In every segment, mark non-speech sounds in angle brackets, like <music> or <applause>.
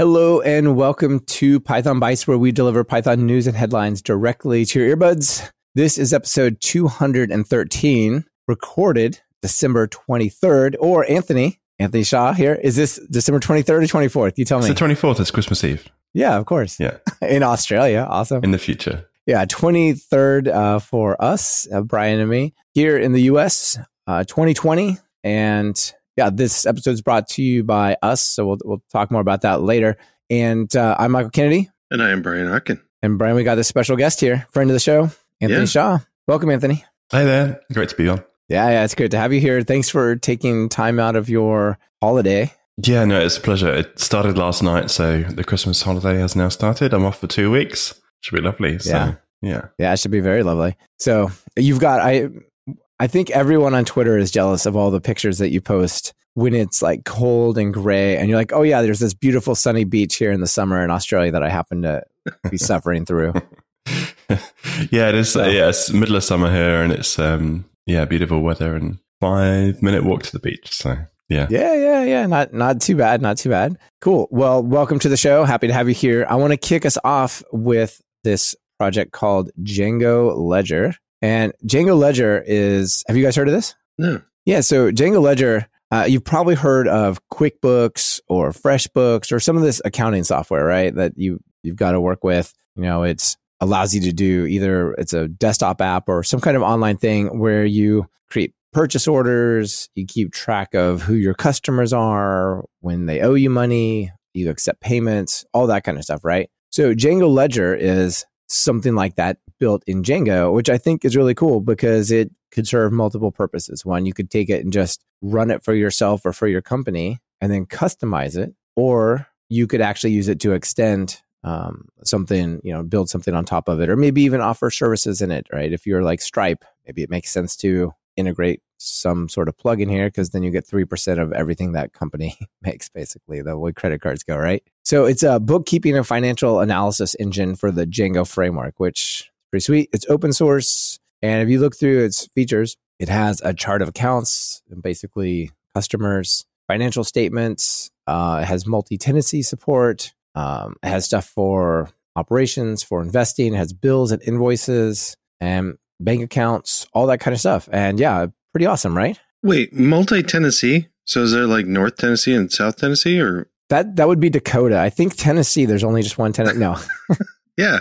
Hello and welcome to Python Bytes, where we deliver Python news and headlines directly to your earbuds. This is episode 213, recorded December 23rd. Or Anthony, Anthony Shaw here. Is this December 23rd or 24th? You tell me. It's the 24th. It's Christmas Eve. yeah, of course. Yeah. <laughs> In Australia. Awesome. In the future. Yeah, 23rd uh, for us, uh, Brian and me. Here in the US, uh, 2020. And yeah, this episode is brought to you by us. So we'll, we'll talk more about that later. And uh, I'm Michael Kennedy. And I am Brian Okken. And Brian, we got this special guest here, friend of the show, Anthony Yeah. Shaw. Welcome, Anthony. Hey there. Great to be on. Yeah, yeah, it's great to have you here. Thanks for taking time out of your holiday. Yeah, no, it's a pleasure. It started last night, so the Christmas holiday has now started. I'm off for two weeks. Should be lovely. So, Yeah. yeah. Yeah, it should be very lovely. So you've got I I think everyone on Twitter is jealous of all the pictures that you post when it's like cold and gray and you're like, oh yeah, there's this beautiful sunny beach here in the summer in Australia that I happen to be <laughs> suffering through. <laughs> yeah, it is. So- yeah, it's middle of summer here, and it's um, yeah, beautiful weather and five minute walk to the beach. So yeah, Yeah, yeah, yeah. Not not too bad, not too bad. Cool. Well, welcome to the show. Happy to have you here. I want to kick us off with this project called Django Ledger. And Django Ledger is have you guys heard of this? No. Yeah, so Django Ledger, uh, you've probably heard of QuickBooks or FreshBooks or some of this accounting software, right? That you you've got to work with. You know, it's allows you to do either it's a desktop app or some kind of online thing where you create purchase orders, you keep track of who your customers are, when they owe you money, you accept payments, all that kind of stuff, right? So Django Ledger is something like that built in Django, which I think is really cool because it could serve multiple purposes. One, you could take it and just run it for yourself or for your company and then customize it, or you could actually use it to extend um, something, you know, build something on top of it, or maybe even offer services in it, right? If you're like Stripe, maybe it makes sense to integrate some sort of plug in here because then you get 3% of everything that company <laughs> makes, basically, the way credit cards go, right? So it's a bookkeeping and financial analysis engine for the Django framework, which pretty sweet. It's open source. And if you look through its features, it has a chart of accounts and basically customers, financial statements. Uh, it has multi tenancy support. Um, it has stuff for operations, for investing. It has bills and invoices and bank accounts, all that kind of stuff. And yeah, pretty awesome, right? Wait, multi Tennessee? So is there like North Tennessee and South Tennessee or That that would be Dakota. I think Tennessee. There's only just one tenant. No, <laughs> yeah.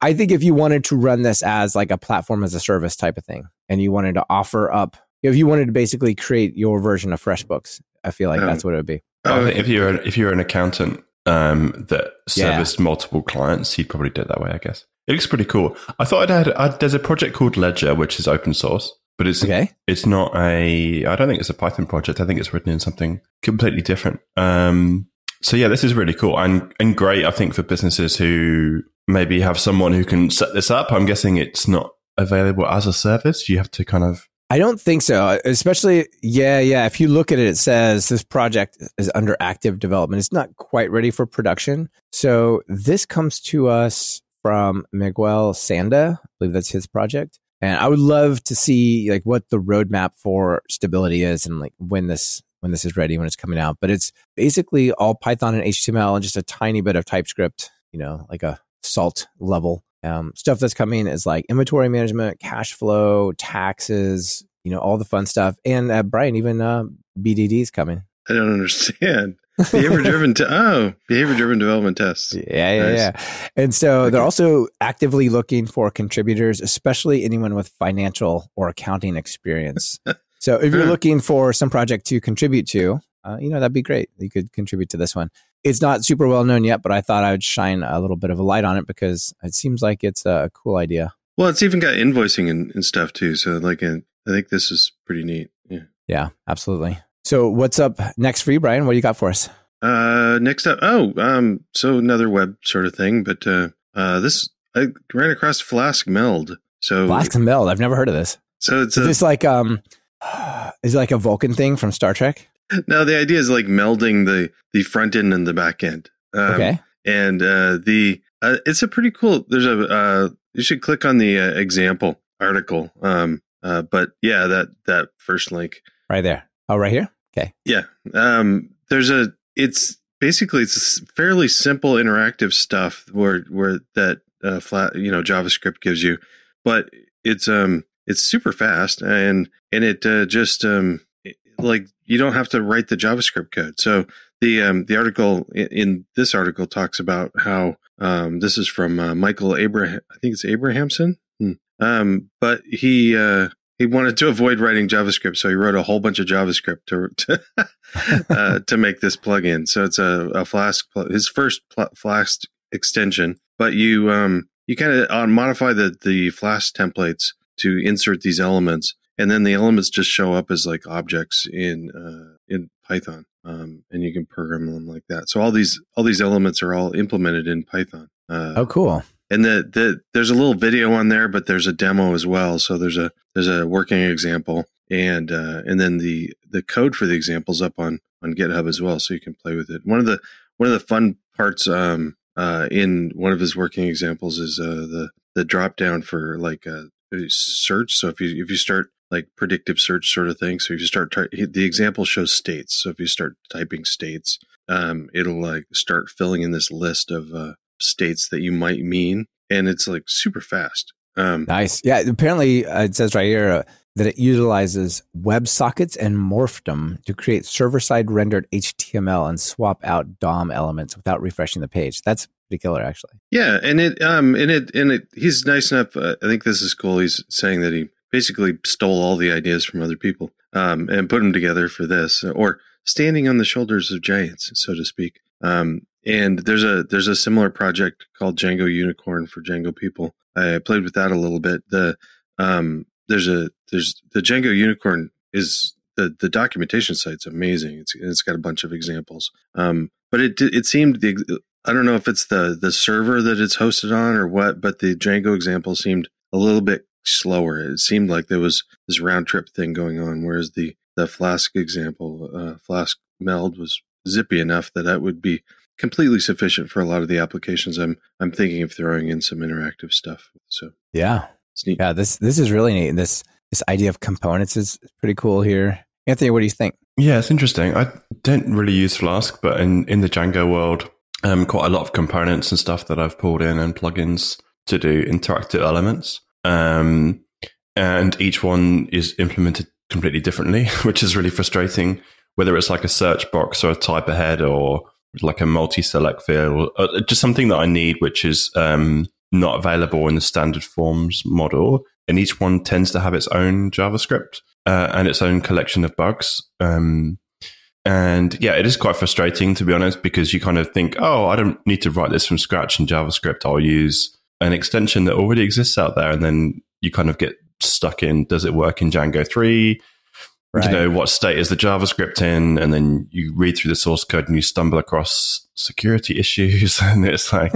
I think if you wanted to run this as like a platform as a service type of thing, and you wanted to offer up, if you wanted to basically create your version of FreshBooks, I feel like Oh. that's what it would be. Oh, if you're if you're an accountant um, that Yeah. serviced multiple clients, you'd probably do it that way. I guess it looks pretty cool. I thought I'd had i there's a project called Ledger, which is open source, but it's Okay. it's not a i don't think it's a python project i think it's written in something completely different um so yeah this is really cool and and great i think for businesses who maybe have someone who can set this up i'm guessing it's not available as a service you have to kind of I don't think so. Uh, especially, yeah, yeah. If you look at it, it says this project is under active development. It's not quite ready for production. So this comes to us from Miguel Sanda. I believe that's his project. And I would love to see like what the roadmap for stability is and like when this when this is ready, when it's coming out. But it's basically all Python and HTML and just a tiny bit of TypeScript, you know, like a salt level. Um, stuff that's coming is like inventory management, cash flow, taxes, you know, all the fun stuff. And uh, Brian, even uh, BDD is coming. I don't understand. Behavior driven te- oh, behavior driven development tests. Yeah, yeah, Nice. yeah. And so they're also actively looking for contributors, especially anyone with financial or accounting experience. <laughs> so if you're looking for some project to contribute to, uh, you know, that'd be great. You could contribute to this one. It's not super well known yet, but I thought I would shine a little bit of a light on it because it seems like it's a cool idea. Well, it's even got invoicing and, and stuff too. So like uh, I think this is pretty neat. Yeah. Yeah, absolutely. So what's up next for you, Brian? What do you got for us? Uh, next up, oh, um, so another web sort of thing, but uh, uh, this I ran across Flask Meld. So Flask and Meld. I've never heard of this. so it's Is a, this like um, <sighs> is it like a Vulcan thing from Star Trek? No. The idea is like melding the the front end and the back end. Um, Okay. and uh, the uh, it's a pretty cool. There's a uh, you should click on the uh, example article. Um, uh, but yeah, that that first link. Right there. Oh, right here. Okay. Yeah. Um, there's a it's basically it's fairly simple interactive stuff where where that uh, flat you know JavaScript gives you, but it's um it's super fast and and it uh, just um like you don't have to write the JavaScript code. So the um, the article in, this article talks about how um, this is from uh, Michael Abraham. I think it's Abrahamson. Hmm. Um, but he uh, he wanted to avoid writing JavaScript, so he wrote a whole bunch of JavaScript to <laughs> to, uh, to make this plugin. So it's a, a Flask his first pl- Flask extension. But you um, you kind of uh, modify the the Flask templates to insert these elements, and then the elements just show up as like objects in uh, in Python, um, and you can program them like that. So all these all these elements are all implemented in Python. Uh, oh, cool! And the the there's a little video on there, but there's a demo as well. So there's a there's a working example, and uh, and then the the code for the examples up on on GitHub as well, so you can play with it. One of the one of the fun parts um, uh, in one of his working examples is uh, the the drop down for like uh, search. So if you if you start like predictive search sort of thing. So if you start ty- the example shows states. So if you start typing states, um, it'll like start filling in this list of uh, states that you might mean, and it's like super fast. Um, nice. Yeah. Apparently, uh, it says right here uh, that it utilizes WebSockets and Morphdom to create server-side rendered HTML and swap out DOM elements without refreshing the page. That's pretty killer, actually. Yeah, and it um and it and it he's nice enough. Uh, I think this is cool. He's saying that he basically stole all the ideas from other people um, and put them together for this, or standing on the shoulders of giants, so to speak. Um, and there's a there's a similar project called Django Unicorn for Django people. I played with that a little bit. The um, there's a there's the Django Unicorn is the the documentation site's amazing. It's it's got a bunch of examples. Um, but it it seemed the I don't know if it's the the server that it's hosted on or what, but the Django example seemed a little bit slower. It seemed like there was this round trip thing going on, whereas the the Flask example, uh, Flask meld was zippy enough that that would be completely sufficient for a lot of the applications. I'm I'm thinking of throwing in some interactive stuff. So yeah, yeah, this this is really neat. This this idea of components is pretty cool here. Anthony, what do you think? Yeah, it's interesting. I don't really use Flask, but in in the Django world, um, quite a lot of components and stuff that I've pulled in and plugins to do interactive elements. Um, and each one is implemented completely differently, <laughs> which is really frustrating. Whether it's like a search box or a type ahead or like a multi-select field, or uh, just something that I need, which is um, not available in the standard forms model. And each one tends to have its own JavaScript uh, and its own collection of bugs. Um, and yeah, it is quite frustrating to be honest, because you kind of think, oh, I don't need to write this from scratch in JavaScript. I'll use an extension that already exists out there, and then you kind of get stuck in does it work in Django 3? Right. You know, what state is the JavaScript in? And then you read through the source code and you stumble across security issues. <laughs> And it's like,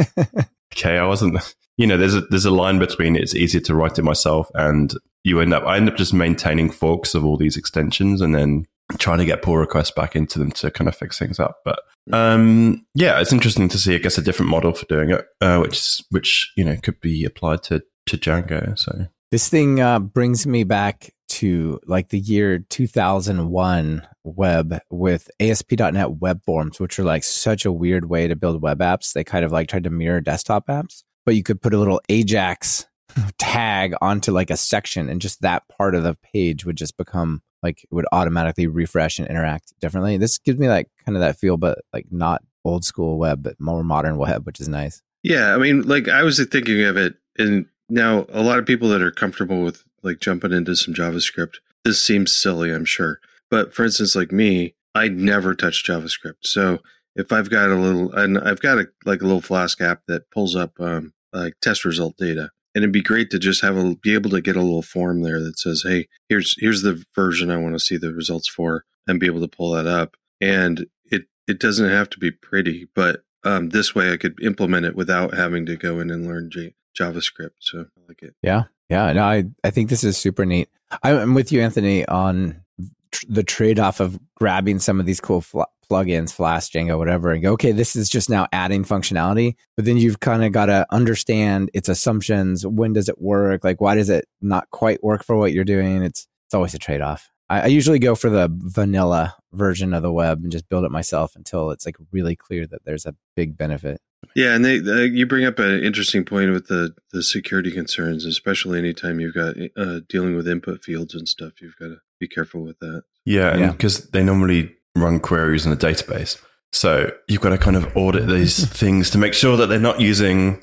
okay, I wasn't, you know, there's a, there's a line between it's easier to write it myself and you end up, I end up just maintaining forks of all these extensions and then trying to get pull requests back into them to kind of fix things up. But um, yeah, it's interesting to see, I guess, a different model for doing it, uh, which which you know could be applied to to Django. So this thing uh, brings me back to like the year 2001 web with ASP.NET web forms, which are like such a weird way to build web apps. They kind of like tried to mirror desktop apps, but you could put a little Ajax <laughs> tag onto like a section and just that part of the page would just become like it would automatically refresh and interact differently. This gives me like kind of that feel, but like not old school web, but more modern web, which is nice. Yeah, I mean, like I was thinking of it, and now a lot of people that are comfortable with like jumping into some JavaScript, this seems silly, I'm sure. But for instance, like me, I never touch JavaScript. So if I've got a little, and I've got a like a little Flask app that pulls up um, like test result data, and it'd be great to just have a be able to get a little form there that says hey here's here's the version i want to see the results for and be able to pull that up. And it it doesn't have to be pretty but um, this way i could implement it without having to go in and learn J- javascript so i like it. Yeah. Yeah no i i think this is super neat. I'm with you anthony on tr- the trade-off of grabbing some of these cool fl- plugins, Flask, Django, whatever, and go, okay, this is just now adding functionality. But then you've kind of got to understand its assumptions. When does it work? Like, why does it not quite work for what you're doing? It's it's always a trade off. I, I usually go for the vanilla version of the web and just build it myself until it's like really clear that there's a big benefit. Yeah, and they, uh, you bring up an interesting point with the the security concerns, especially anytime you've got uh, dealing with input fields and stuff. You've got to be careful with that. Yeah, Yeah. because they normally run queries in a database. So you've got to kind of audit these <laughs> things to make sure that they're not using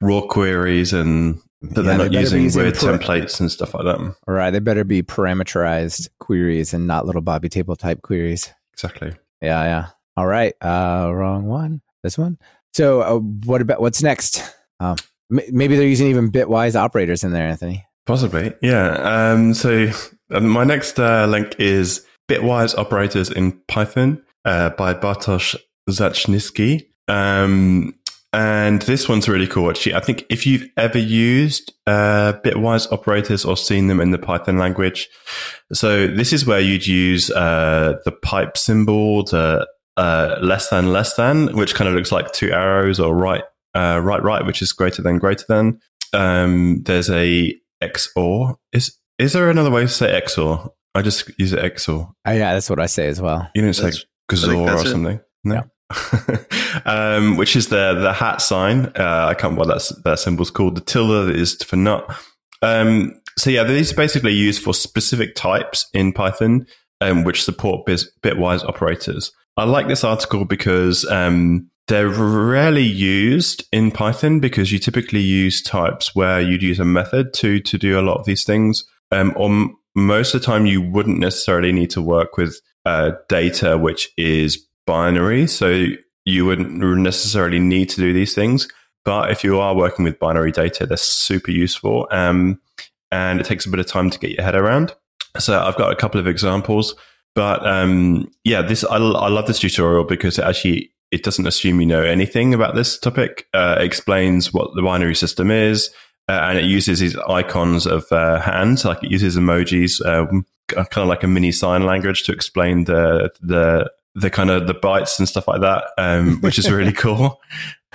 raw queries and that Yeah, they're not be using using weird templates and stuff like that. All right, they better be parameterized queries and not little Bobby table type queries. Exactly. Yeah, yeah. All right, uh, wrong one. This one. So, uh, what about what's next? Um, m- maybe they're using even bitwise operators in there, Anthony. Possibly, yeah. Um, so um, my next uh, link is Bitwise Operators in Python uh, by Bartosz Zaczyński. Um, and this one's really cool. Actually, I think if you've ever used uh, Bitwise operators or seen them in the Python language, so this is where you'd use uh, the pipe symbol, the uh, less than less than, which kind of looks like two arrows, or right uh, right right, which is greater than greater than. Um, there's a XOR. Is is there another way to say XOR? I just use it XOR. Uh, yeah, that's what I say as well. You don't say That's- I think Gazor that's or it. something. No. <laughs> um, which is the the hat sign. Uh, I can't remember what that's, that symbol's called. The tilde is for not. Um, so yeah, these are basically used for specific types in Python, um, which support biz- bitwise operators. I like this article because um, they're rarely used in Python because you typically use types where you'd use a method to to do a lot of these things. Um, or m- most of the time, you wouldn't necessarily need to work with uh, data which is binary, so you wouldn't necessarily need to do these things. But if you are working with binary data, they're super useful, um, and it takes a bit of time to get your head around. So I've got a couple of examples, but um, yeah, this I, I love this tutorial because it actually it doesn't assume you know anything about this topic. Uh, explains what the binary system is, uh, and it uses these icons of uh, hands, like it uses emojis, um, kind of like a mini sign language to explain the the the kind of the bytes and stuff like that, um, which is really <laughs> cool.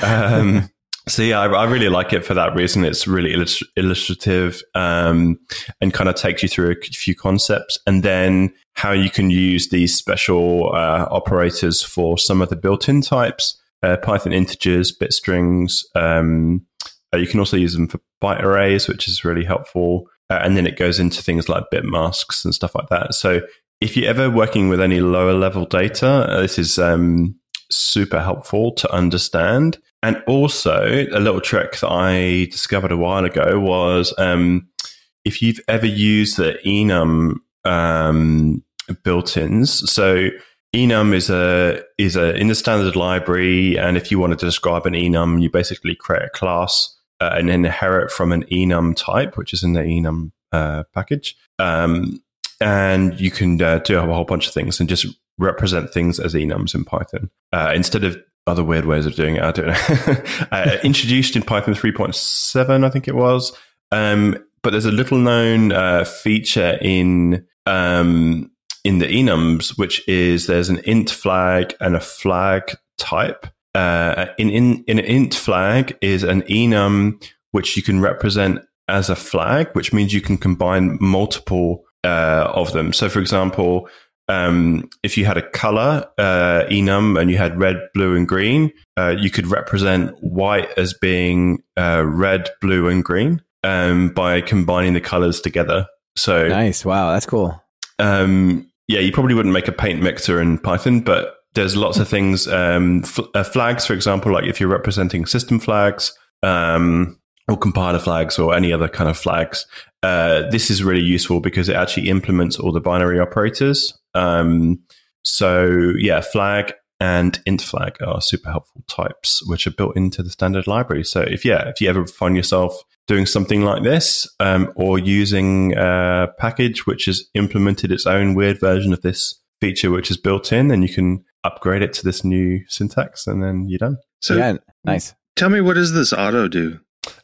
Um, so yeah, I, I really like it for that reason. It's really illust- illustrative um, and kind of takes you through a few concepts, and then how you can use these special uh, operators for some of the built-in types, uh, Python integers, bit strings. Um, uh, you can also use them for byte arrays, which is really helpful. Uh, and then it goes into things like bit masks and stuff like that. So if you're ever working with any lower level data, uh, this is um, super helpful to understand. And also, a little trick that I discovered a while ago was um, if you've ever used the enum um, built-ins. So enum is a is a in the standard library, and if you wanted to describe an enum, you basically create a class uh, and inherit from an enum type, which is in the enum uh, package. Um, and you can uh, do a whole bunch of things and just represent things as enums in Python uh, instead of other weird ways of doing it. I don't know. <laughs> uh, introduced in Python 3.7, I think it was. Um, but there's a little known uh, feature in um, in the enums, which is there's an int flag and a flag type. Uh, in, in, in an int flag is an enum which you can represent as a flag, which means you can combine multiple uh, of them. So, for example, um, if you had a color uh, enum and you had red, blue, and green, uh, you could represent white as being uh, red, blue, and green um, by combining the colors together. So, Nice. Wow, that's cool. um, yeah, you probably wouldn't make a paint mixer in Python, but there's lots of things. Um, uh, flags, for example, like if you're representing system flags um, or compiler flags or any other kind of flags, uh, this is really useful because it actually implements all the binary operators. Um, so yeah, flag and int flag are super helpful types, which are built into the standard library. So if yeah, if you ever find yourself doing something like this, um, or using a package which has implemented its own weird version of this feature, which is built in, then you can upgrade it to this new syntax, and then you're done. So yeah, nice. tell me, what does this auto do?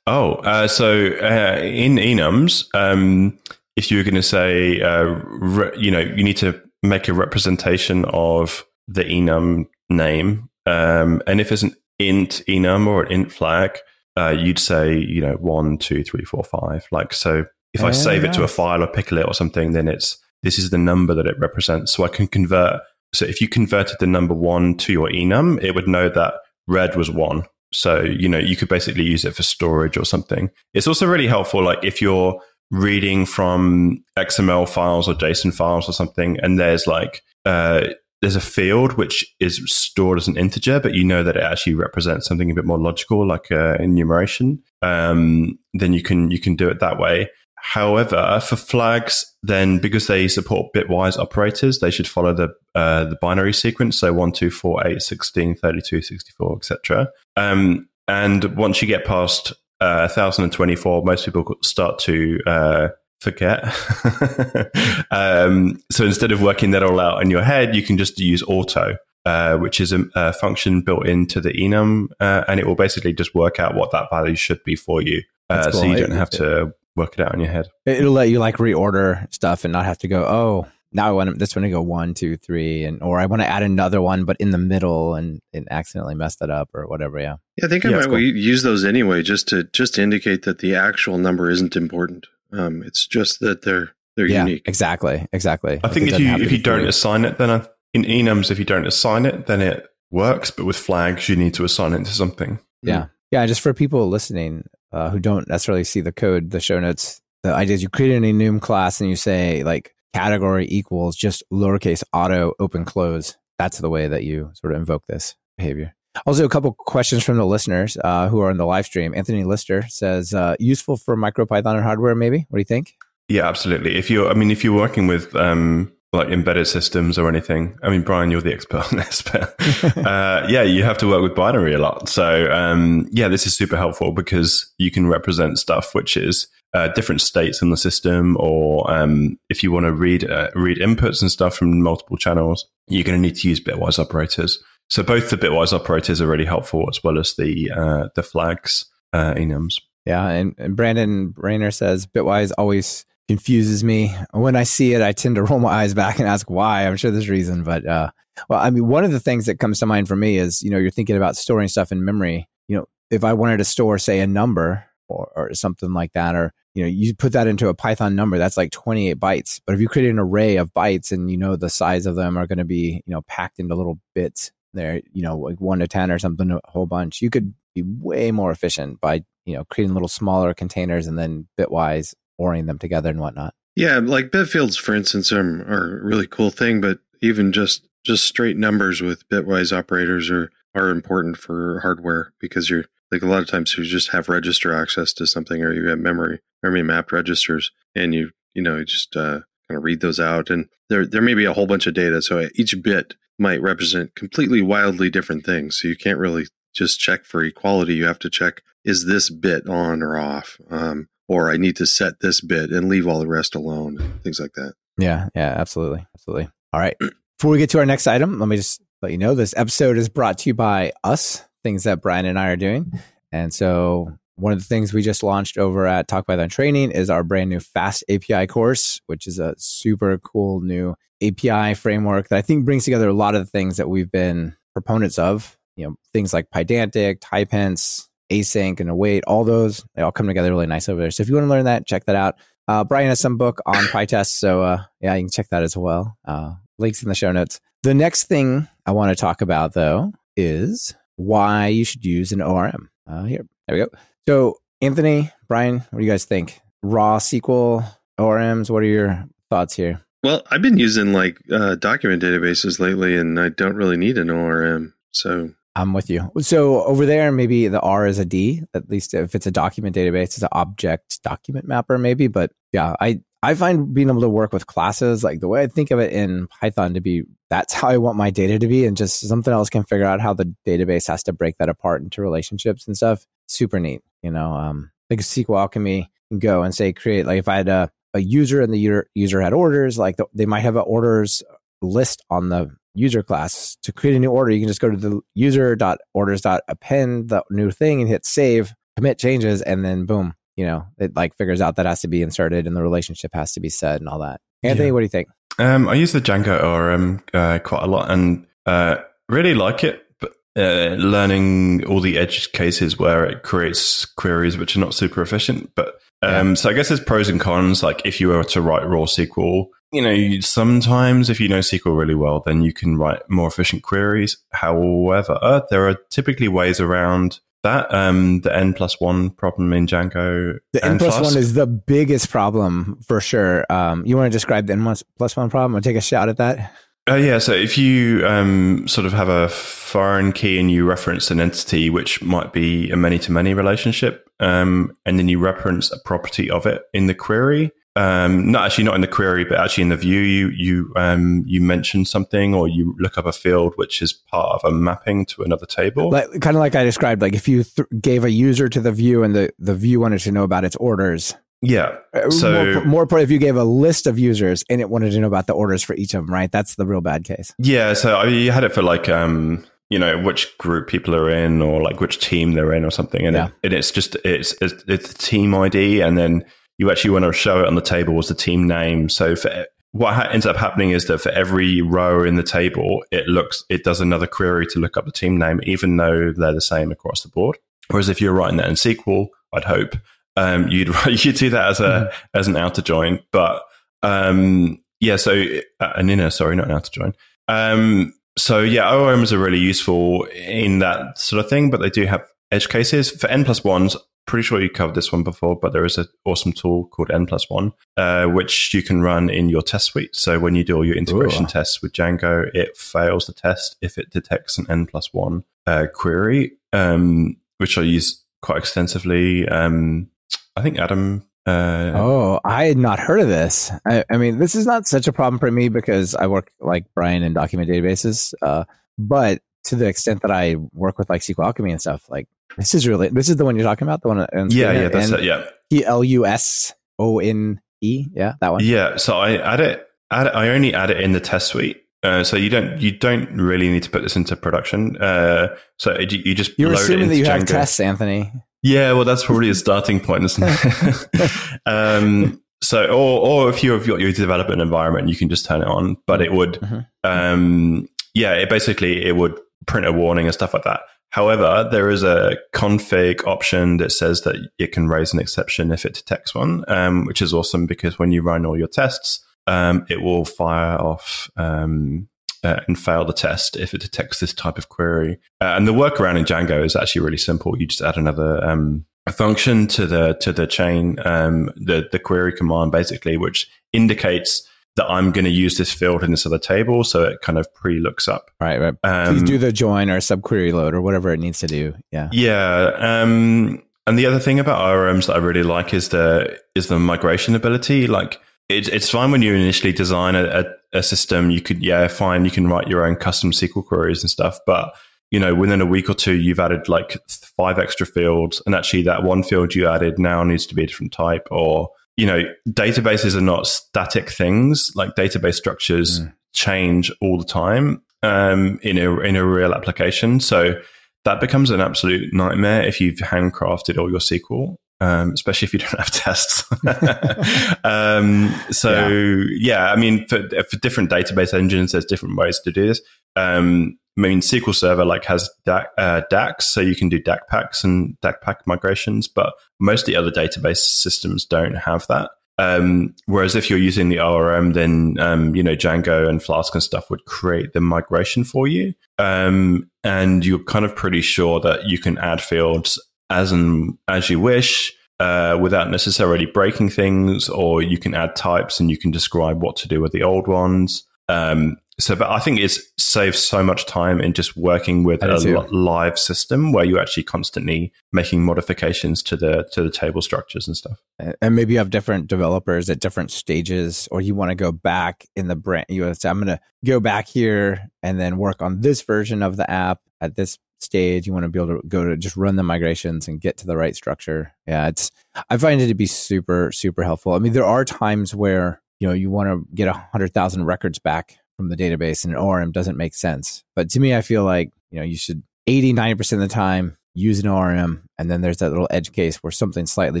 Oh, uh, so uh, in enums, um, if you're going to say, uh, re- you know, you need to make a representation of the enum name, um, and if it's an int enum or an int flag, uh, you'd say, you know, one, two, three, four, five. Like so, if I Yeah, save it to a file or pickle it or something, then it's this is the number that it represents. So I can convert. So if you converted the number one to your enum, it would know that red was one. So, you know, you could basically use it for storage or something. It's also really helpful, like if you're reading from XML files or JSON files or something, and there's like, uh, there's a field which is stored as an integer, but you know that it actually represents something a bit more logical, like uh, enumeration. Um, then you can you can do it that way. However, for flags, then because they support bitwise operators, they should follow the uh, the binary sequence. So 1, 2, 4, 8, 16, 32, 64, etc. Um, and once you get past uh, 1024, most people start to uh, forget. <laughs> um, so instead of working that all out in your head, you can just use auto. Uh, which is a, a, function built into the enum, uh, and it will basically just work out what that value should be for you. Uh, cool. So you don't have to work it out in your head. It'll let you like reorder stuff and not have to go, oh, now I want this one to go one, two, three, and or I want to add another one, but in the middle and, and accidentally mess that up or whatever. Yeah. Yeah, I think I might cool. use those anyway, just to just to indicate that the actual number isn't important. Um, it's just that they're they're yeah, unique. Exactly. Exactly. I think if you if you don't assign it, then I, in enums, if you don't assign it, then it works. But with flags, you need to assign it to something. Yeah. Yeah. Just for people listening, uh, who don't necessarily see the code, the show notes, the idea is you create an enum class and you say like category equals just lowercase auto open close. That's the way that you sort of invoke this behavior. Also, a couple questions from the listeners uh, who are in the live stream. Anthony Lister says, uh, useful for MicroPython and hardware, maybe? What do you think? Yeah, absolutely. If you're, I mean, if you're working with um, like embedded systems or anything. I mean, Brian, you're the expert on this, but <laughs> uh, yeah, you have to work with binary a lot. So um, yeah, this is super helpful because you can represent stuff which is uh, different states in the system, or um, if you want to read uh, read inputs and stuff from multiple channels, you're going to need to use bitwise operators. So both the bitwise operators are really helpful as well as the uh, the flags uh, enums. Yeah, and, and Brandon Rayner says bitwise always confuses me. When I see it, I tend to <laughs> roll my eyes back and ask why. I'm sure there's a reason, but uh, well, I mean, one of the things that comes to mind for me is you know you're thinking about storing stuff in memory. You know, if I wanted to store, say, a number or, or something like that, or you know, you put that into a Python number, that's like 28 bytes. But if you create an array of bytes and you know the size of them are going to be you know packed into little bits, there, you know, like one to ten or something, a whole bunch, you could be way more efficient by you know creating little smaller containers and then bitwise Orienting them together and whatnot. Yeah, like bit fields, for instance, are, are a really cool thing. But even just just straight numbers with bitwise operators are are important for hardware because you're like a lot of times you just have register access to something or you have memory or memory mapped registers and you you know you just uh, kind of read those out and there there may be a whole bunch of data so each bit might represent completely wildly different things so you can't really just check for equality you have to check is this bit on or off um, or I need to set this bit and leave all the rest alone, things like that. Yeah, yeah, absolutely. Absolutely. All right. Before we get to our next item, let me just let you know this episode is brought to you by us, things that Brian and I are doing. And so one of the things we just launched over at Talk Python Training is our brand new FastAPI course, which is a super cool new API framework that I think brings together a lot of the things that we've been proponents of. You know, things like Pydantic, type hints, async and await, all those, they all come together really nice over there. So if you want to learn that, check that out. Uh, Brian has some book on PyTest. So uh, yeah, you can check that as well. Uh, links in the show notes. The next thing I want to talk about though is why you should use an ORM. Uh, here, there we go. So Anthony, Brian, what do you guys think? Raw SQL ORMs. What are your thoughts here? Well, I've been using like uh, document databases lately, and I don't really need an ORM. So I'm with you. So over there, maybe the R is a D. At least if it's a document database, it's an object document mapper, maybe. But yeah, I I find being able to work with classes like the way I think of it in Python to be that's how I want my data to be, and just something else can figure out how the database has to break that apart into relationships and stuff. Super neat, you know. Um, like SQLAlchemy can go and say create like if I had a a user and the user, user had orders, like the, they might have an orders list on the user class. To create a new order, you can just go to the user.orders.append the new thing and hit save, commit changes, and then boom, you know, it like figures out that has to be inserted and the relationship has to be set and all that. Anthony, yeah. what do you think? Um, I use the Django ORM uh, quite a lot and uh, really like it. But uh, learning all the edge cases where it creates queries which are not super efficient. But um, yeah. so I guess there's pros and cons. Like if you were to write raw SQL, you know, sometimes if you know SQL really well, then you can write more efficient queries. However, there are typically ways around that. Um, the n plus one problem in Django. The n plus one is the biggest problem for sure. Um, you want to describe the n plus one problem or take a shot at that? Uh, yeah, so if you um, sort of have a foreign key and you reference an entity which might be a many to many relationship, um, and then you reference a property of it in the query, um, not actually not in the query, but actually in the view, you you um, you mention something or you look up a field which is part of a mapping to another table, like, kind of like I described. Like if you th- gave a user to the view and the the view wanted to know about its orders. Yeah. Uh, so more, more important if you gave a list of users and it wanted to know about the orders for each of them, right? That's the real bad case. Yeah. So I mean, you had it for like um you know which group people are in or like which team they're in or something and, yeah. it, and it's just it's, it's it's team id and then you actually want to show it on the table as the team name. So for what ha- ends up happening is that for every row in the table, it looks it does another query to look up the team name, even though they're the same across the board. Whereas if you're writing that in SQL, I'd hope um, you'd <laughs> you do that as a mm-hmm. as an outer join. But um, yeah, so uh, an inner, sorry, not an outer join. Um, so yeah, ORMs are really useful in that sort of thing, but they do have edge cases for n plus ones pretty sure you covered this one before, but there is an awesome tool called N plus one, uh, which you can run in your test suite. So when you do all your integration Ooh. tests with Django, it fails the test if it detects an N plus one uh, query, um, which I use quite extensively. Um, I think Adam. Uh, oh, I had not heard of this. I, I, mean, this is not such a problem for me because I work like Brian in document databases. Uh, but to the extent that I work with like SQLAlchemy and stuff, like this is really this is the one you're talking about. The one yeah, yeah, that's it. Yeah, E L U S O N E. Yeah, that one. Yeah. So I add it. Add it, I only add it in the test suite. Uh, so you don't you don't really need to put this into production. Uh, so you, you just you're assuming that you Django. have tests, Anthony. Yeah, well, that's probably a starting point, isn't it? <laughs> um, so, or or if you have got your development environment, you can just turn it on. But it would, mm-hmm. um, yeah, it basically it would print a warning and stuff like that. However, there is a config option that says that it can raise an exception if it detects one, um, which is awesome because when you run all your tests, um, it will fire off um, uh, and fail the test if it detects this type of query. Uh, and the workaround in Django is actually really simple. You just add another um, function to the to the chain, um, the the query command basically, which indicates that I'm going to use this field in this other table. So it kind of pre looks up. Right, right. Um, Please do the join or subquery load or whatever it needs to do. Yeah. Yeah. Um, and the other thing about ORMs that I really like is the is the migration ability. Like it, it's fine when you initially design a, a, a system. You could yeah, fine. You can write your own custom SQL queries and stuff, but you know, within a week or two, you've added like five extra fields, and actually that one field you added now needs to be a different type, or you know, databases are not static things. Like database structures mm. change all the time um, in a in a real application. So that becomes an absolute nightmare if you've handcrafted all your SQL, um, especially if you <laughs> don't have tests. <laughs> um, so yeah. yeah. I mean, for, for different database engines, there's different ways to do this. Um, Mean, SQL Server like has DAX, uh, DAX, so you can do DAC packs and DAC pack migrations, but most of the other database systems don't have that. Um, whereas if you're using the ORM, then um, you know Django and Flask and stuff would create the migration for you, um, and you're kind of pretty sure that you can add fields as and as you wish. Uh, without necessarily breaking things, or you can add types and you can describe what to do with the old ones. Um, so, but I think it saves so much time in just working with a live system where you're actually constantly making modifications to the to the table structures and stuff. And maybe you have different developers at different stages, or you want to go back in the brand. You say, I'm going to go back here and then work on this version of the app at this stage. You want to be able to go to just run the migrations and get to the right structure. Yeah, it's I find it to be super super helpful. I mean, there are times where you know you want to get a hundred thousand records back from the database and an ORM doesn't make sense. But to me, I feel like, you know, you should 80, 90% of the time use an ORM. And then there's that little edge case where something slightly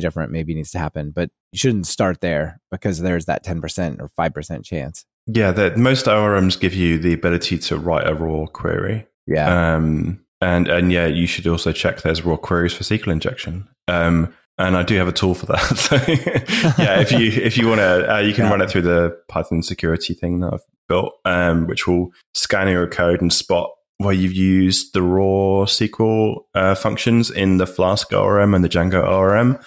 different maybe needs to happen. But you shouldn't start there because there's that 10% or 5% chance. Yeah, that most ORMs give you the ability to write a raw query. Yeah. Um, and and yeah, you should also check there's raw queries for SQL injection. Um, and I do have a tool for that. <laughs> So yeah, if you if you want to, uh, you can Yeah. run it through the Python security thing that I've built, um, which will scan your code and spot where you've used the raw SQL uh, functions in the Flask ORM and the Django ORM,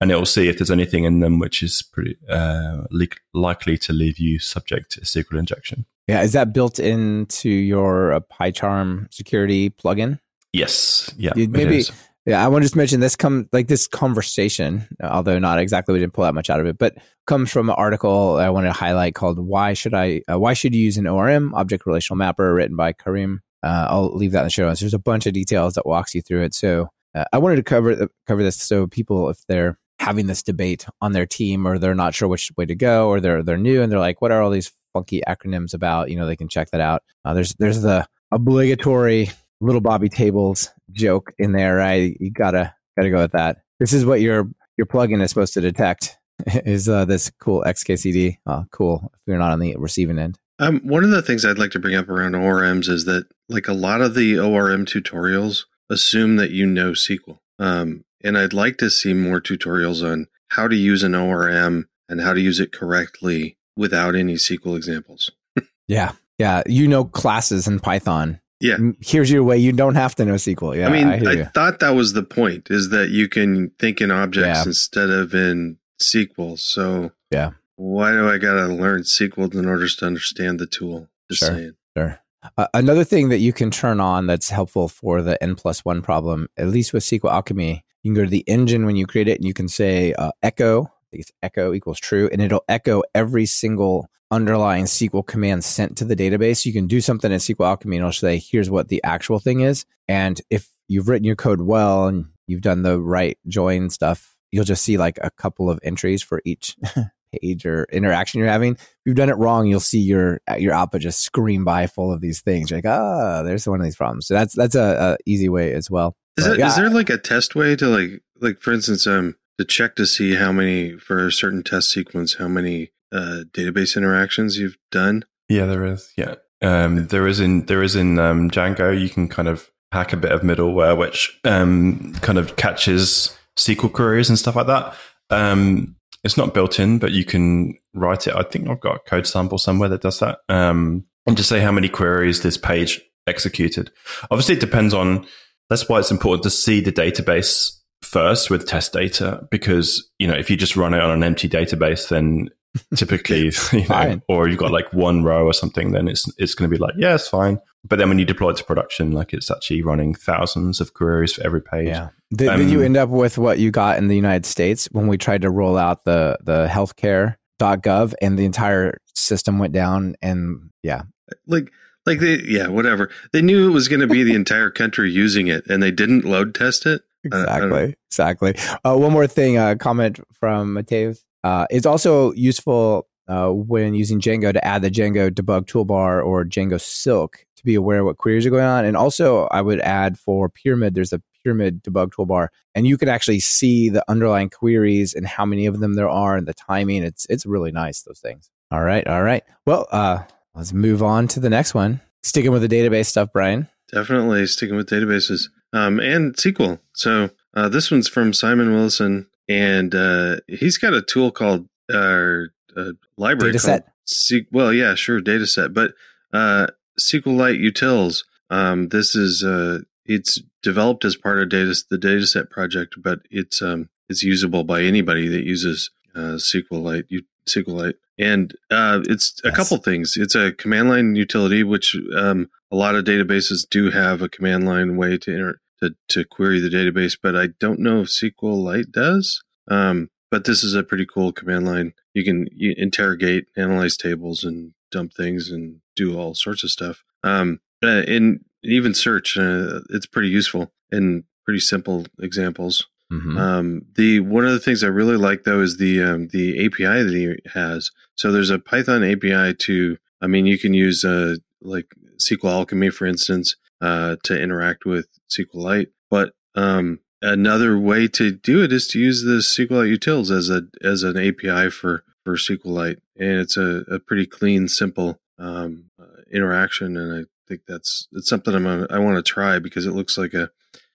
and it will see if there's anything in them which is pretty uh, li- likely to leave you subject to SQL injection. Yeah, is that built into your uh, PyCharm security plugin? Yes, yeah, maybe-. Yeah, I want to just mention this come like this conversation, although not exactly we didn't pull that much out of it, but comes from an article I wanted to highlight called "Why Should I? Uh, Why Should You Use an ORM Object Relational Mapper?" written by Karim. Uh, I'll leave that in the show notes. There's a bunch of details that walks you through it. So uh, I wanted to cover cover this so people, if they're having this debate on their team or they're not sure which way to go or they're they're new and they're like, what are all these funky acronyms about? You know, they can check that out. Uh, there's there's the obligatory little Bobby Tables joke in there, right? You gotta gotta go with that. This is what your your plugin is supposed to detect. <laughs> Is uh, this cool XKCD? Oh, cool. If you're not on the receiving end, Um, one of the things I'd like to bring up around ORMs is that, like a lot of the ORM tutorials, assume that you know SQL. Um, and I'd like to see more tutorials on how to use an ORM and how to use it correctly without any SQL examples. <laughs> yeah, yeah. You know classes in Python. Yeah. Here's your way. You don't have to know SQL. Yeah, I mean, I I, thought that was the point: is that you can think in objects Yeah. instead of in SQL. So Yeah. why do I got to learn SQL in order to understand the tool? Just Sure. saying. Sure. Uh, another thing that you can turn on that's helpful for the n plus one problem, at least with SQLAlchemy, you can go to the engine when you create it and you can say uh, echo, I think it's echo equals true, and it'll echo every single underlying SQL command sent to the database. You can do something in SQLAlchemy and it'll say, here's what the actual thing is. And if you've written your code well and you've done the right join stuff, you'll just see like a couple of entries for each <laughs> page or interaction you're having if you've done it wrong, you'll see your your output just scream by full of these things. You're like, ah, there's one of these problems. So that's that's a, a easy way as well. Is, yeah, is there like a test way to like like for instance um to check to see how many for a certain test sequence how many uh, database interactions you've done? Yeah, there is. Yeah, um, there is in there is in um, Django. You can kind of hack a bit of middleware which um, kind of catches SQL queries and stuff like that. Um, it's not built in, but you can write it. I think I've got a code sample somewhere that does that, um, and just say how many queries this page executed. Obviously, it depends on. That's why it's important to see the database first with test data because you know if you just run it on an empty database, then typically <laughs> you know, or you've got like one row or something, then it's it's going to be like yeah, it's fine. But then when you deploy it to production, like it's actually running thousands of queries for every page. yeah. Did, did you Um, end up with what you got in the United States when we tried to roll out the the healthcare.gov and the entire system went down and yeah, Like like they yeah whatever they knew it was going to be the <laughs> entire country using it and they didn't load test it. I- I don't- Exactly. Exactly. Uh, one more thing, a comment from Mateus. Uh, it's also useful uh, when using Django to add the Django debug toolbar or Django Silk to be aware what queries are going on. And also, I would add for Pyramid, there's a Pyramid debug toolbar, and you can actually see the underlying queries and how many of them there are and the timing. It's it's really nice those things. All right, all right. Well, uh, let's move on to the next one. Sticking with the database stuff, Brian. Definitely sticking with databases um, and SQL. So uh, this one's from Simon Willison, and uh, he's got a tool called uh, a library Datasette? called Se- well, yeah, sure, Datasette, but uh, SQLite Utils. Um, this is uh, it's developed as part of data the Datasette project, but it's um, it's usable by anybody that uses uh, SQLite. U- SQLite, and uh, it's a Yes. couple things. It's a command line utility, which um, a lot of databases do have a command line way to enter to, to query the database, but I don't know if SQLite does. Um, but this is a pretty cool command line. You can you interrogate, analyze tables, and dump things, and do all sorts of stuff. Um, uh, and even search, uh, it's pretty useful and pretty simple examples. Mhm. Um, the one of the things I really like though is the um, the API that he has. So there's a Python API to. I mean, you can use uh, like SQLAlchemy, for instance, uh, to interact with SQLite. But um, another way to do it is to use the SQLite utils as a as an API for for SQLite, and it's a, a pretty clean, simple um, uh, interaction. And I think that's it's something I'm gonna, I want to try because it looks like a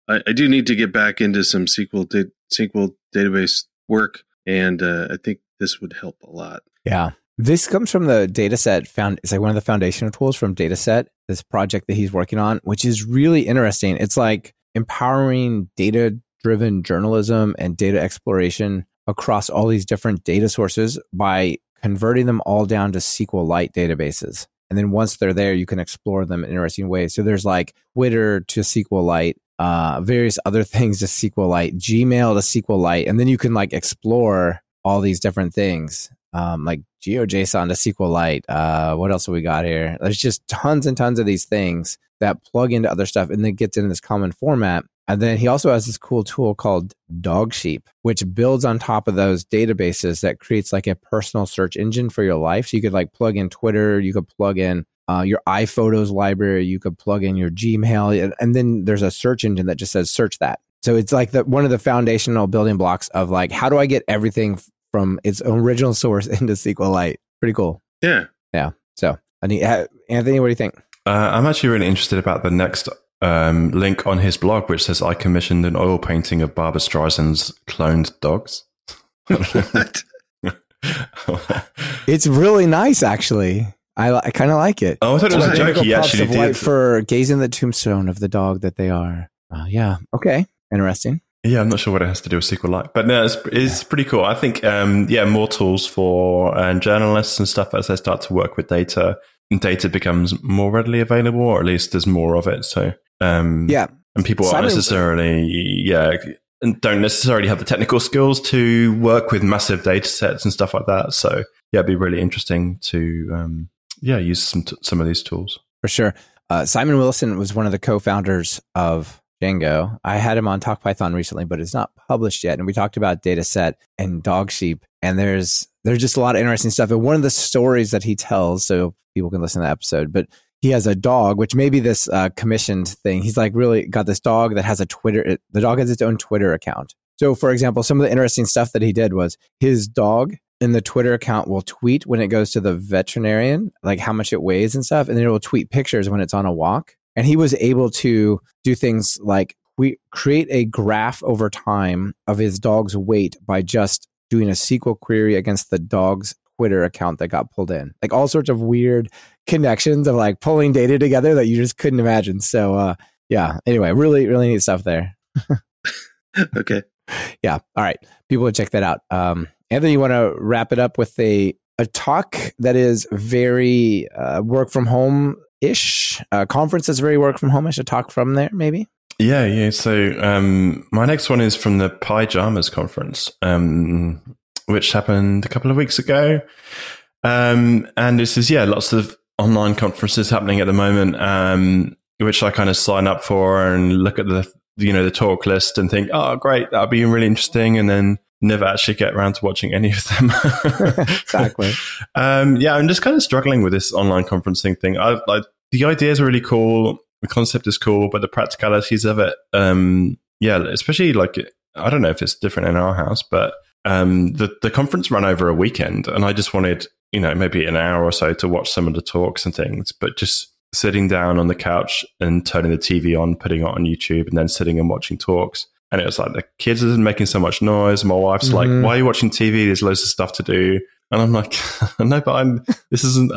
I, I, do need to get back into some SQL da- SQL database work, and uh, I think this would help a lot. Yeah, this comes from the Datasette found. It's like one of the foundational tools from Datasette. This project that he's working on, which is really interesting. It's like empowering data driven journalism and data exploration across all these different data sources by converting them all down to SQLite databases. And then once they're there, you can explore them in interesting ways. So there's like Twitter to SQLite, uh, various other <laughs> things to SQLite, Gmail to SQLite, and then you can like explore all these different things, um, like GeoJSON to SQLite. Uh, what else have we got here? There's just tons and tons of these things that plug into other stuff, and then gets into this common format. And then he also has this cool tool called Dogsheep, which builds on top of those databases that creates like a personal search engine for your life. So you could like plug in Twitter, you could plug in uh, your iPhotos library, you could plug in your Gmail, and then there's a search engine that just says search that. So it's like the, one of the foundational building blocks of like, how do I get everything from its original source <laughs> into SQLite? Pretty cool. Yeah. Yeah. So, Anthony, what do you think? Uh, I'm actually really interested about the next um, link on his blog, which says I commissioned an oil painting of Barbra Streisand's cloned dogs. <laughs> it's really nice, actually. I, I kind of like it. Oh, I thought it was a joke. He actually did for gazing the tombstone of the dog that they are. Uh, yeah. Okay. Interesting. Yeah, I'm not sure what it has to do with SQLite, but no, it's, it's pretty cool. I think, um, yeah, more tools for uh, journalists and stuff as they start to work with data. Data becomes more readily available, or at least there's more of it. So um, yeah, and people aren't necessarily yeah don't necessarily have the technical skills to work with massive data sets and stuff like that. So yeah, it'd be really interesting to um, yeah use some t- some of these tools for sure. Uh, Simon Willison was one of the co-founders of Django. I had him on Talk Python recently, but it's not published yet. And we talked about Datasette and Dogsheep. And there's there's just a lot of interesting stuff. And one of the stories that he tells, so people can listen to the episode, but he has a dog, which may be this uh, commissioned thing. He's like really got this dog that has a Twitter. The dog has its own Twitter account. So, for example, some of the interesting stuff that he did was his dog in the Twitter account will tweet when it goes to the veterinarian, like how much it weighs and stuff, and then it will tweet pictures when it's on a walk. And he was able to do things like we create a graph over time of his dog's weight by just doing a SQL query against the dog's Twitter account that got pulled in. Like all sorts of weird connections of like pulling data together that you just couldn't imagine. So uh yeah, anyway, really, really neat stuff there. <laughs> okay. Yeah. All right. People would check that out. Um Anthony, you want to wrap it up with a a talk that is very uh, work from home ish, a conference that's very work from home I should talk from there, maybe? Yeah, yeah. So um, my next one is from the PyJamas conference. Um, which happened a couple of weeks ago. Um, and this is, yeah, lots of online conferences happening at the moment, um, which I kind of sign up for and look at the, you know, the talk list and think, oh, great, that'll be really interesting. And then never actually get around to watching any of them. <laughs> exactly. <laughs> Um, yeah, I'm just kind of struggling with this online conferencing thing. I, like the idea is really cool. The concept is cool, but the practicalities of it, um, yeah, especially like, I don't know if it's different in our house, but um, the the conference ran over a weekend, and I just wanted you know maybe an hour or so to watch some of the talks and things, but just sitting down on the couch and turning the TV on, putting it on YouTube, and then sitting and watching talks. And it was like the kids are making so much noise. My wife's mm-hmm. like, "Why are you watching TV? There's loads of stuff to do." And I'm like, <laughs> "No, but I'm. This isn't."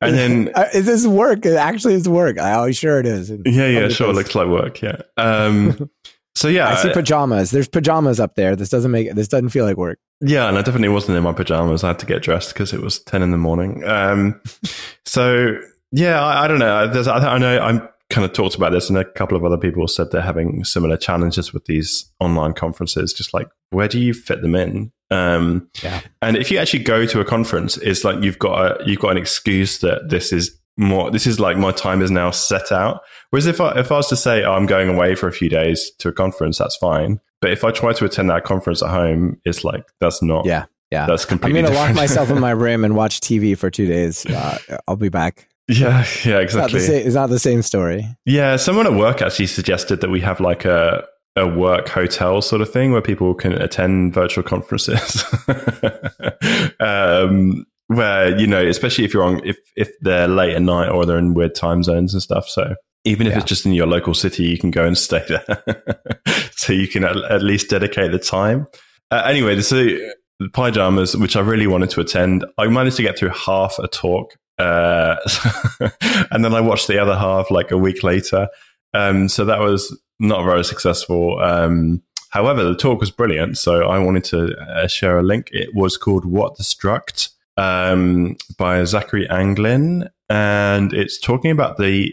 And then <laughs> uh, is this work? It actually is work. Oh, sure it is. Yeah, yeah, sure. It looks like work. Yeah. <laughs> Um, So yeah, I see pajamas. There's pajamas up there. This doesn't make this doesn't feel like work. Yeah, and I definitely wasn't in my pajamas. I had to get dressed because it was ten in the morning. Um, so yeah, I, I don't know. There's, I, I know I'm kind of talked about this, and a couple of other people said they're having similar challenges with these online conferences. Just like where do you fit them in? Um, yeah. And if you actually go to a conference, it's like you've got a, you've got an excuse that this is more this is like my time is now set out whereas if I, if I was to say oh, i'm going away for a few days to a conference that's fine but if i try to attend that conference at home it's like that's not yeah yeah that's completely i'm gonna lock myself in my <laughs> room and watch tv for two days uh, i'll be back <laughs> yeah yeah exactly Is that, same, it's not the same story yeah someone at work actually suggested that we have like a a work hotel sort of thing where people can attend virtual conferences <laughs> um, where you know, especially if you're on if if they're late at night or they're in weird time zones and stuff. So even if Yeah. it's just in your local city, you can go and stay there. <laughs> so you can at, at least dedicate the time. Uh, anyway, so the PyJamas, which I really wanted to attend, I managed to get through half a talk. Uh, <laughs> and then I watched the other half like a week later. Um, so that was not very successful. Um, however, the talk was brilliant. So I wanted to uh, share a link. It was called What the Struct um, by Zachary Anglin. And it's talking about the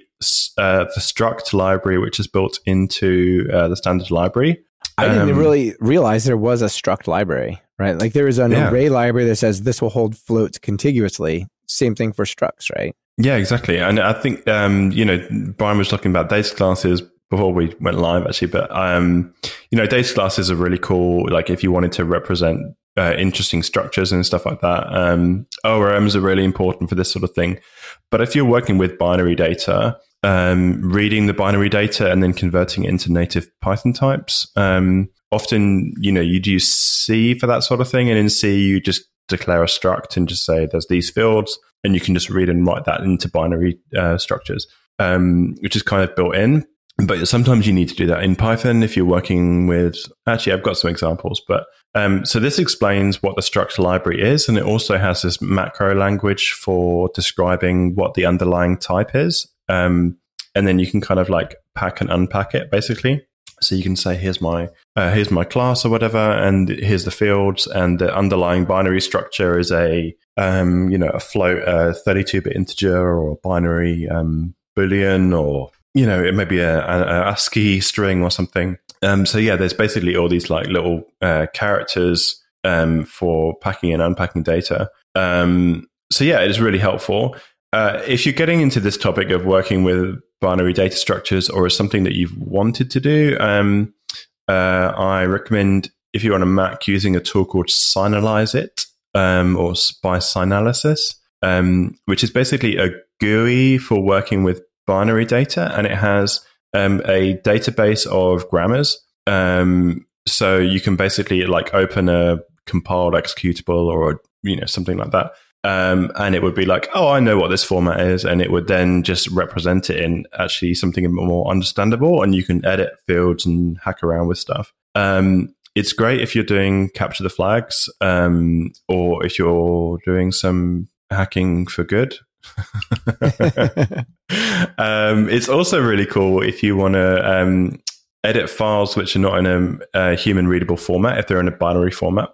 uh, the Struct library, which is built into uh, the standard library. I didn't Um, really realize there was a struct library, right? Like there is an Yeah. array library that says this will hold floats contiguously. Same thing for structs, right? Yeah, exactly. And I think, um, you know, Brian was talking about data classes before we went live, actually. But, um, you know, data classes are really cool. Like if you wanted to represent uh, interesting structures and stuff like that, um, ORMs are really important for this sort of thing. But if you're working with binary data, um, reading the binary data and then converting it into native Python types, um, often, you know, you'd use C for that sort of thing. And in C, you just declare a struct and just say there's these fields and you can just read and write that into binary uh, structures, um, which is kind of built in. But sometimes you need to do that in Python if you're working with. Actually, I've got some examples, but um, so this explains what the struct library is, and it also has this macro language for describing what the underlying type is. Um, and then you can kind of like pack and unpack it basically. So you can say, here's my uh, here's my class or whatever, and here's the fields, and the underlying binary structure is a um, you know a float, a 32 bit integer or a binary um, boolean, or you know it may be a, a, a ASCII string or something. Um, so yeah, there's basically all these like little uh, characters um, for packing and unpacking data. Um, so yeah, it is really helpful. Uh, if you're getting into this topic of working with binary data structures or is something that you've wanted to do, um, uh, I recommend if you're on a Mac using a tool called Synalyze um, or by Synalysis, um, which is basically a GUI for working with binary data, and it has um, a database of grammars. Um, so you can basically like open a compiled executable or you know something like that um, and it would be like, oh, I know what this format is, and it would then just represent it in actually something more understandable, and you can edit fields and hack around with stuff. Um, it's great if you're doing capture the flags, um, or if you're doing some hacking for good. <laughs> um, it's also really cool if you want to um, edit files which are not in a, a human readable format, if they're in a binary format.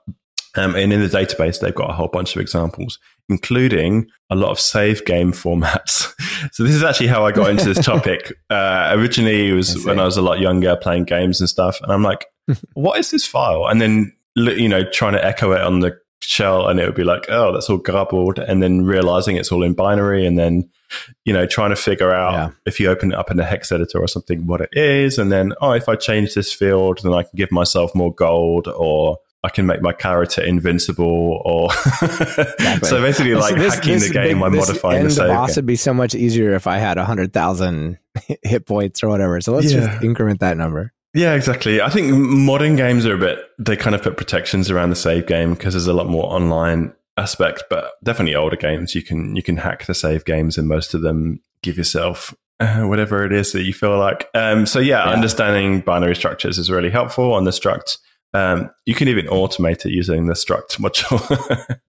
Um, and in the database, they've got a whole bunch of examples, including a lot of save game <laughs> formats. so this is actually how I got into this topic. <laughs> Uh, originally, it was see. when I was a lot younger, playing games and stuff, and I'm like, <laughs> "What is this file?" And then you know, trying to echo it on the shell, and it would be like, "Oh, that's all garbled," and then realizing it's all in binary, and then you know, trying to figure out Yeah. if you open it up in a hex editor or something, what it is, and then oh, if I change this field, then I can give myself more gold, or I can make my character invincible, or <laughs> so basically like this- hacking this the game by modifying the save. boss would be so much easier if I had hundred thousand <laughs> hit points or whatever. So let's Yeah. just increment that number. Yeah, exactly. I think modern games are a bit, they kind of put protections around the save game because there's a lot more online aspect, but definitely older games, you can, you can hack the save games and most of them give yourself uh, whatever it is that you feel like. Um, so yeah, Yeah. understanding binary structures is really helpful on the struct. Um, you can even automate it using the struct module. <laughs>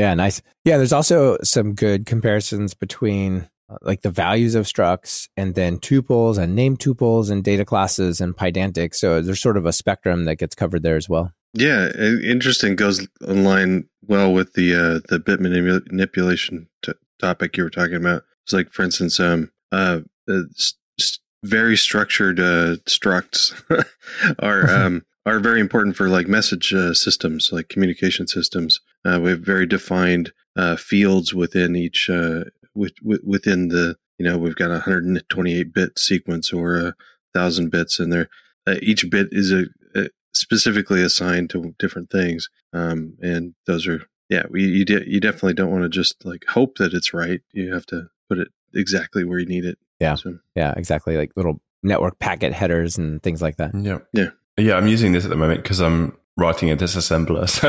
Yeah, nice. Yeah, there's also some good comparisons between uh, like the values of structs and then tuples and name tuples and data classes and Pydantic. So there's sort of a spectrum that gets covered there as well. Yeah, interesting. Goes online well with the uh, the bit manipu- manipulation t- topic you were talking about. It's like, for instance, um, uh, uh, s- s- very structured uh, structs <laughs> are <laughs> um, are very important for like message uh, systems, like communication systems. Uh, we have very defined uh, fields within each uh, with, with, within the you know we've got a 128 bit sequence or a thousand bits, and there uh, each bit is a, a specifically assigned to different things. Um, and those are, yeah, we, you, de- you definitely don't want to just like hope that it's right. You have to put it exactly where you need it. Yeah. So, Yeah, exactly. Like little network packet headers and things like that. Yeah. Yeah. Yeah. I'm using this at the moment because I'm writing a disassembler. <laughs> So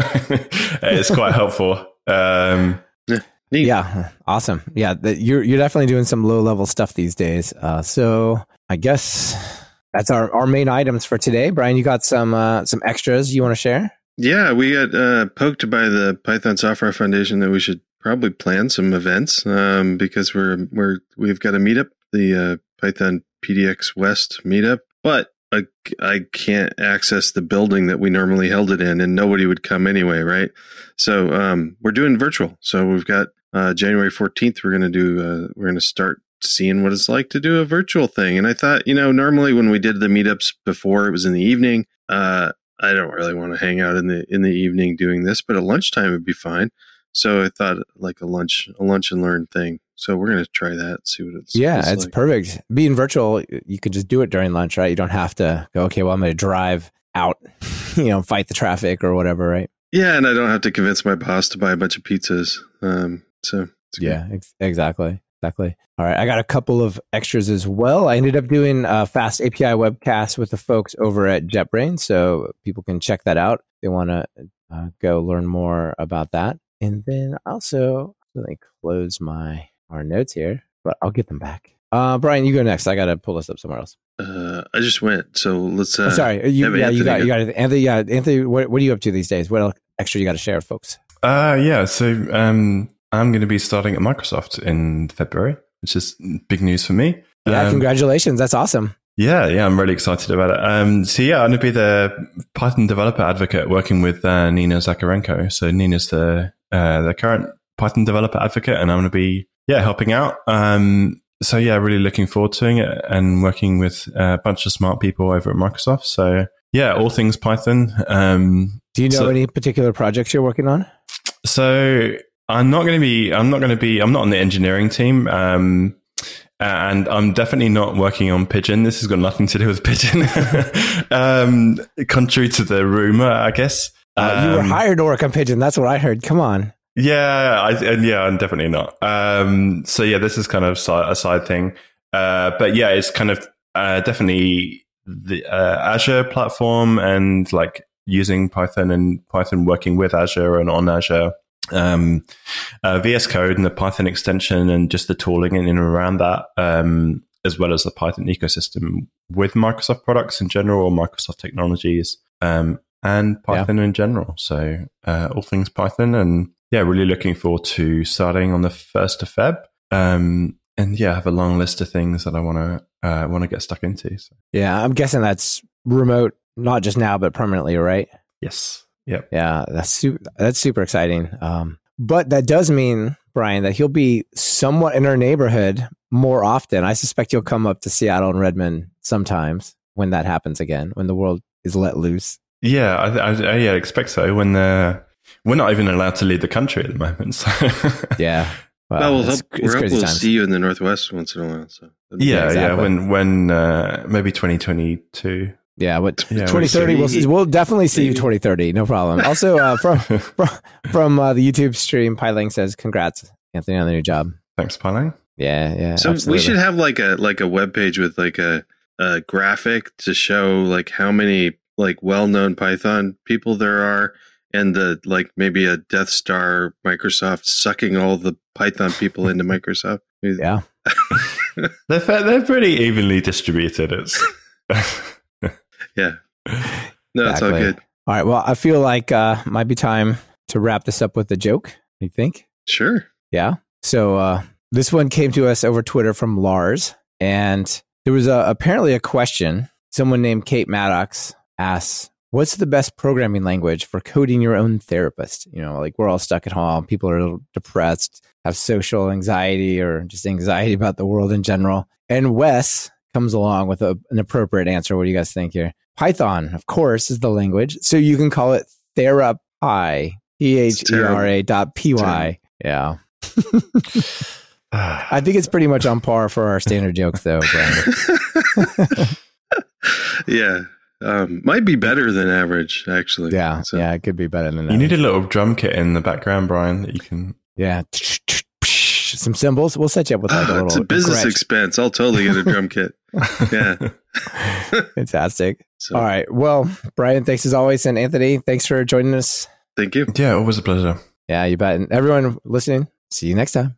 it's quite helpful. Um, Yeah. Yeah, awesome. Yeah, that you're you're definitely doing some low level stuff these days. Uh, so I guess that's our, our main items for today. Brian, you got some uh, some extras you want to share? Yeah, we got uh, poked by the Python Software Foundation that we should probably plan some events um, because we're we're we've got a meetup, the uh, Python PDX West meetup, but I, I can't access the building that we normally held it in, and nobody would come anyway, right? So um, we're doing virtual. So we've got uh, January 14th, we're going to do, uh, we're going to start seeing what it's like to do a virtual thing. And I thought, you know, normally when we did the meetups before, it was in the evening. Uh, I don't really want to hang out in the in the evening doing this, but at lunchtime would be fine. So I thought like a lunch a lunch and learn thing. So we're gonna try that. See what it's. Yeah, it's, like. perfect. Being virtual, you could just do it during lunch, right? You don't have to go. Okay, well, I'm going to drive out, <laughs> you know, fight the traffic or whatever, right? Yeah, and I don't have to convince my boss to buy a bunch of pizzas. Um, so. Yeah, ex- exactly. Exactly. All right. I got a couple of extras as well. I ended up doing a FastAPI webcast with the folks over at JetBrains. So people can check that out. If they want to uh, go learn more about that. And then also, let me close my our notes here, but I'll get them back. Uh, Brian, you go next. I got to pull this up somewhere else. Uh, I just went. So let's. Uh, oh, sorry. You, have yeah, you got, go. you got it. Anthony, yeah, Anthony, what, what are you up to these days? What else extra you got to share, with folks? Uh, yeah. So um, I'm going to be starting at Microsoft in February, which is big news for me. Yeah, Um, congratulations. That's awesome. Yeah, yeah, I'm really excited about it. Um, so yeah, I'm going to be the Python developer advocate working with uh, Nina Zakarenko. So Nina's the uh, the current Python developer advocate, and I'm going to be yeah helping out. Um, so yeah, really looking forward to it and working with a bunch of smart people over at Microsoft. So yeah, all things Python. Um, Do you know so- any particular projects you're working on? so I'm not going to be. I'm not going to be. I'm not on the engineering team. Um, and I'm definitely not working on Pyjion. This has got nothing to do with Pyjion. <laughs> um, contrary to the rumor, I guess. Uh, you were Um, hired to work on Pyjion. That's what I heard. Come on. yeah, I, and yeah, I'm definitely not. Um, so yeah, this is kind of a side thing. Uh, but yeah, it's kind of uh, definitely the uh, Azure platform and like using Python and Python working with Azure and on Azure. Um, uh, VS Code and the Python extension and just the tooling in and around that, um, as well as the Python ecosystem with Microsoft products in general or Microsoft technologies, um, and Python in general. So uh, all things Python, and yeah, really looking forward to starting on the first of Feb. Um, and yeah, I have a long list of things that I want to uh, want to get stuck into. So, Yeah, I'm guessing that's remote, not just now, but permanently, right? yes, yep. Yeah, that's super, that's super exciting. Um, but that does mean, Brian, that he'll be somewhat in our neighborhood more often. I suspect you'll come up to Seattle and Redmond sometimes when that happens again, when the world is let loose. Yeah, I, I, I yeah, expect so. When the we're not even allowed to leave the country at the moment. <laughs> So Yeah. Wow, well, we'll it's, hope, it's we're crazy hoping to see you in the Northwest once in a while. So yeah, yeah. exactly. When when uh, maybe twenty twenty two. Yeah, what Yeah, 2030 we'll, see- we'll definitely see you 2030, no problem. <laughs> Also, uh, from from, from uh, the YouTube stream, Pyling says, "Congrats, Anthony, on the new job." Thanks, Piling. Yeah, yeah. so absolutely. we should have like a like a web page with like a, a graphic to show like how many like well known Python people there are, and the like maybe a Death Star Microsoft sucking all the Python people into <laughs> Microsoft. Yeah. <laughs> They're they're pretty evenly distributed. It's <laughs> yeah. No, it's all good. All right. Well, I feel like uh, might be time to wrap this up with a joke. You think? Sure. Yeah. So uh, this one came to us over Twitter from Lars, and there was a, apparently a question. Someone named Kate Maddox asks, "What's the best programming language for coding your own therapist?" You know, like we're all stuck at home, people are a little depressed, have social anxiety, or just anxiety about the world in general. And Wes comes along with a, an appropriate answer. What do you guys think here? Python, of course, is the language, so you can call it Therapy. P H E R A dot P Y. Yeah. <sighs> I think it's pretty much on par for our standard jokes, though. <laughs> Yeah. Um, might be better than average, actually. Yeah, So- yeah, it could be better than that. you need a little drum kit in the background, Brian, that you can. yeah, some cymbals. We'll set you up with like a little. it's a business Gretsch. expense. I'll totally get a drum kit. <laughs> Yeah. <laughs> Fantastic. So, All right. Well, Brian, thanks as always, and Anthony, thanks for joining us. Thank you. yeah, always a pleasure. Yeah, you bet. And everyone listening, See you next time.